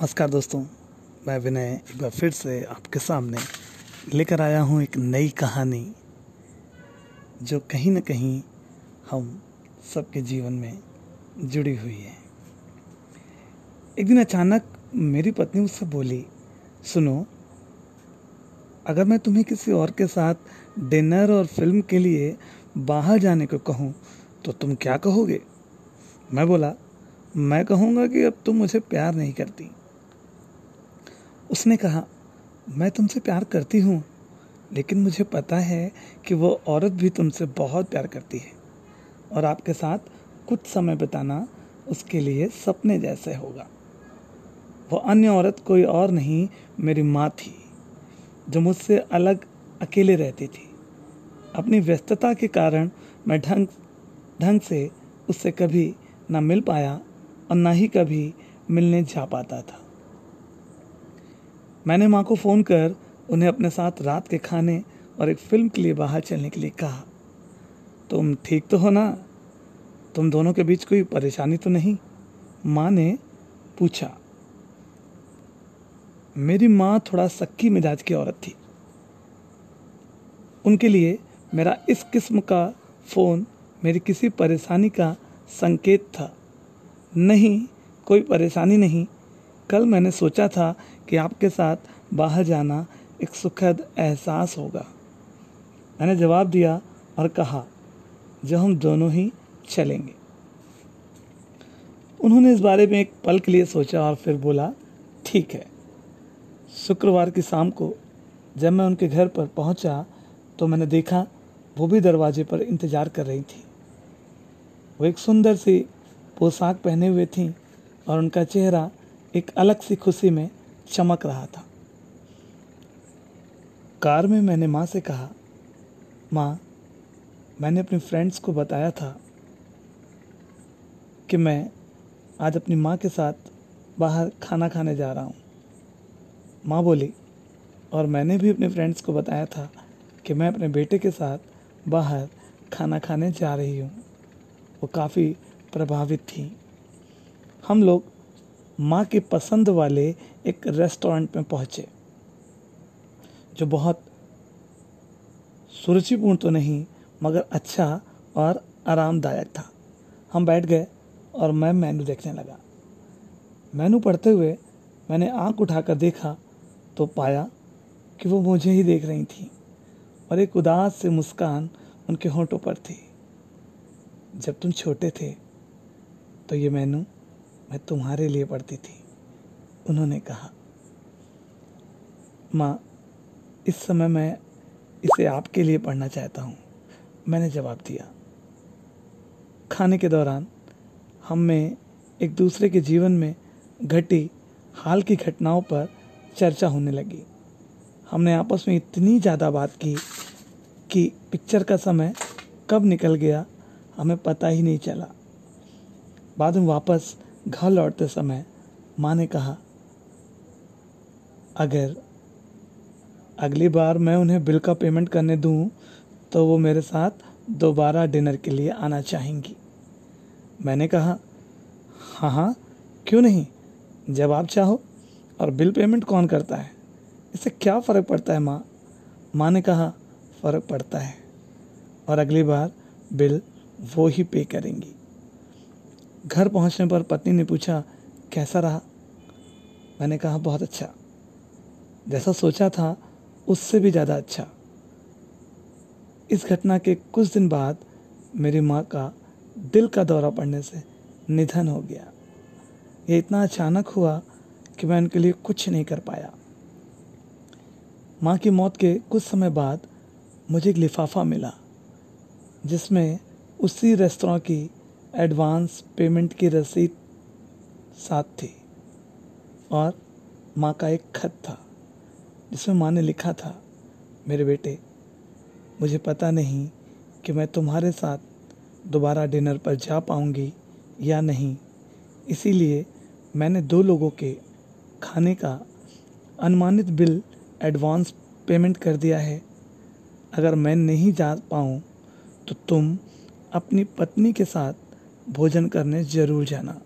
नमस्कार दोस्तों, मैं विनय एक बार फिर से आपके सामने लेकर आया हूँ एक नई कहानी, जो कहीं ना कहीं हम सबके जीवन में जुड़ी हुई है। एक दिन अचानक मेरी पत्नी मुझसे बोली, सुनो, अगर मैं तुम्हें किसी और के साथ डिनर और फ़िल्म के लिए बाहर जाने को कहूँ तो तुम क्या कहोगे? मैं बोला, मैं कहूँगा कि अब तुम मुझे प्यार नहीं करती। उसने कहा, मैं तुमसे प्यार करती हूँ, लेकिन मुझे पता है कि वो औरत भी तुमसे बहुत प्यार करती है। और आपके साथ कुछ समय बिताना उसके लिए सपने जैसे होगा। वो अन्य औरत कोई और नहीं, मेरी माँ थी, जो मुझसे अलग अकेले रहती थी। अपनी व्यस्तता के कारण मैं ढंग ढंग से उससे कभी ना मिल पाया और ना ही कभी मिलने जा पाता था। मैंने माँ को फ़ोन कर उन्हें अपने साथ रात के खाने और एक फ़िल्म के लिए बाहर चलने के लिए कहा। तुम ठीक तो हो ना? तुम दोनों के बीच कोई परेशानी तो नहीं? माँ ने पूछा। मेरी माँ थोड़ा सक्की मिजाज की औरत थी। उनके लिए मेरा इस किस्म का फ़ोन मेरी किसी परेशानी का संकेत था। नहीं, कोई परेशानी नहीं कल मैंने सोचा था कि आपके साथ बाहर जाना एक सुखद एहसास होगा। मैंने जवाब दिया और कहा जो हम दोनों ही चलेंगे। उन्होंने इस बारे में एक पल के लिए सोचा और फिर बोला, ठीक है। शुक्रवार की शाम को जब मैं उनके घर पर पहुँचा तो मैंने देखा वो भी दरवाजे पर इंतज़ार कर रही थी। वो एक सुंदर सी पोशाक पहने हुए थी और उनका चेहरा एक अलग सी खुशी में चमक रहा था। कार में मैंने माँ से कहा, माँ, मैंने अपने फ्रेंड्स को बताया था कि मैं आज अपनी माँ के साथ बाहर खाना खाने जा रहा हूँ। माँ बोली, और मैंने भी अपने फ्रेंड्स को बताया था कि मैं अपने बेटे के साथ बाहर खाना खाने जा रही हूँ। वो काफ़ी प्रभावित थी। हम लोग माँ की पसंद वाले एक रेस्टोरेंट में पहुँचे, जो बहुत सुरुचिपूर्ण तो नहीं, मगर अच्छा और आरामदायक था। हम बैठ गए और मैं मेनू देखने लगा। मेनू पढ़ते हुए मैंने आँख उठाकर देखा तो पाया कि वो मुझे ही देख रही थी और एक उदास से मुस्कान उनके होठों पर थी। जब तुम छोटे थे तो ये मेनू मैं तुम्हारे लिए पढ़ती थी। उन्होंने कहा, माँ, इस समय मैं इसे आपके लिए पढ़ना चाहता हूँ। मैंने जवाब दिया, खाने के दौरान हम में एक दूसरे के जीवन में घटी हाल की घटनाओं पर चर्चा होने लगी। हमने आपस में इतनी ज़्यादा बात की कि पिक्चर का समय कब निकल गया हमें पता ही नहीं चला। बाद में वापस घर लौटते समय माँ ने कहा, अगर अगली बार मैं उन्हें बिल का पेमेंट करने दूँ तो वो मेरे साथ दोबारा डिनर के लिए आना चाहेंगी। मैंने कहा हाँ हाँ क्यों नहीं? जब आप चाहो। और बिल पेमेंट कौन करता है? इससे क्या फ़र्क पड़ता है माँ? माँ ने कहा, फ़र्क पड़ता है। और अगली बार बिल वो ही पे करेंगी। घर पहुँचने पर पत्नी ने पूछा, कैसा रहा? मैंने कहा, बहुत अच्छा। जैसा सोचा था, उससे भी ज़्यादा अच्छा। इस घटना के कुछ दिन बाद मेरी माँ का दिल का दौरा पड़ने से निधन हो गया। ये इतना अचानक हुआ कि मैं उनके लिए कुछ नहीं कर पाया। माँ की मौत के कुछ समय बाद मुझे एक लिफाफा मिला, जिसमें उसी रेस्तरा की एडवांस पेमेंट की रसीद साथ थी और माँ का एक खत था, जिसमें माँ ने लिखा था, मेरे बेटे, मुझे पता नहीं कि मैं तुम्हारे साथ दोबारा डिनर पर जा पाऊँगी या नहीं। इसीलिए मैंने दो लोगों के खाने का अनुमानित बिल एडवांस पेमेंट कर दिया है। अगर मैं नहीं जा पाऊँ तो तुम अपनी पत्नी के साथ भोजन करने ज़रूर जाना।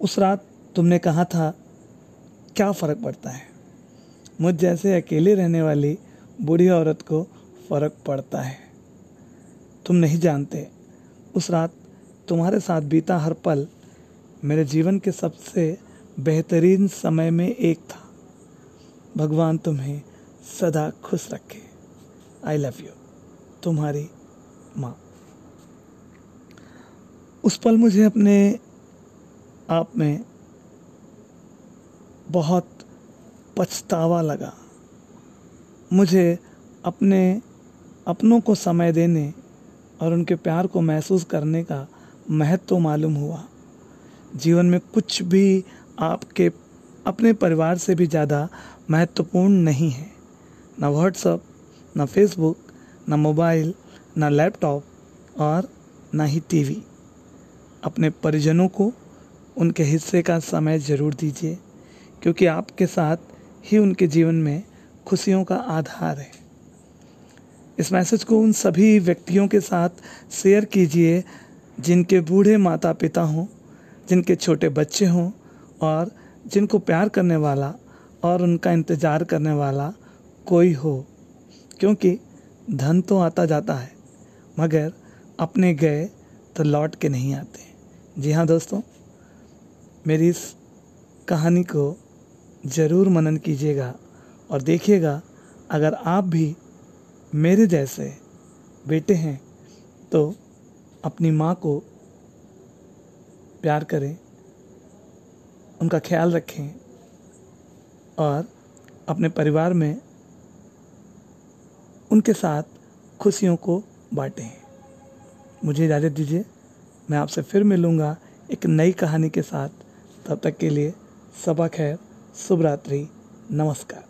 उस रात तुमने कहा था, क्या फ़र्क पड़ता है? मुझ जैसे अकेले रहने वाली बूढ़ी औरत को फ़र्क पड़ता है। तुम नहीं जानते, उस रात तुम्हारे साथ बीता हर पल मेरे जीवन के सबसे बेहतरीन समय में एक था। भगवान तुम्हें सदा खुश रखे। आई लव यू तुम्हारी माँ। उस पल मुझे अपने आप में बहुत पछतावा लगा। मुझे अपने अपनों को समय देने और उनके प्यार को महसूस करने का महत्व तो मालूम हुआ। जीवन में कुछ भी आपके अपने परिवार से भी ज़्यादा महत्वपूर्ण नहीं है। ना व्हाट्सअप ना फेसबुक, ना मोबाइल, ना लैपटॉप और ना ही टीवी। अपने परिजनों को उनके हिस्से का समय ज़रूर दीजिए, क्योंकि आपके साथ ही उनके जीवन में खुशियों का आधार है। इस मैसेज को उन सभी व्यक्तियों के साथ शेयर कीजिए जिनके बूढ़े माता पिता हों, जिनके छोटे बच्चे हों और जिनको प्यार करने वाला और उनका इंतज़ार करने वाला कोई हो, क्योंकि धन तो आता जाता है, मगर अपने गए तो लौट के नहीं आते। जी हाँ दोस्तों, मेरी इस कहानी को ज़रूर मनन कीजिएगा और देखिएगा, अगर आप भी मेरे जैसे बेटे हैं तो अपनी माँ को प्यार करें, उनका ख्याल रखें और अपने परिवार में उनके साथ खुशियों को बांटें। मुझे इजाज़त दीजिए। मैं आपसे फिर मिलूँगा एक नई कहानी के साथ। तब तक के लिए सबक खैर, शुभ रात्रि, नमस्कार।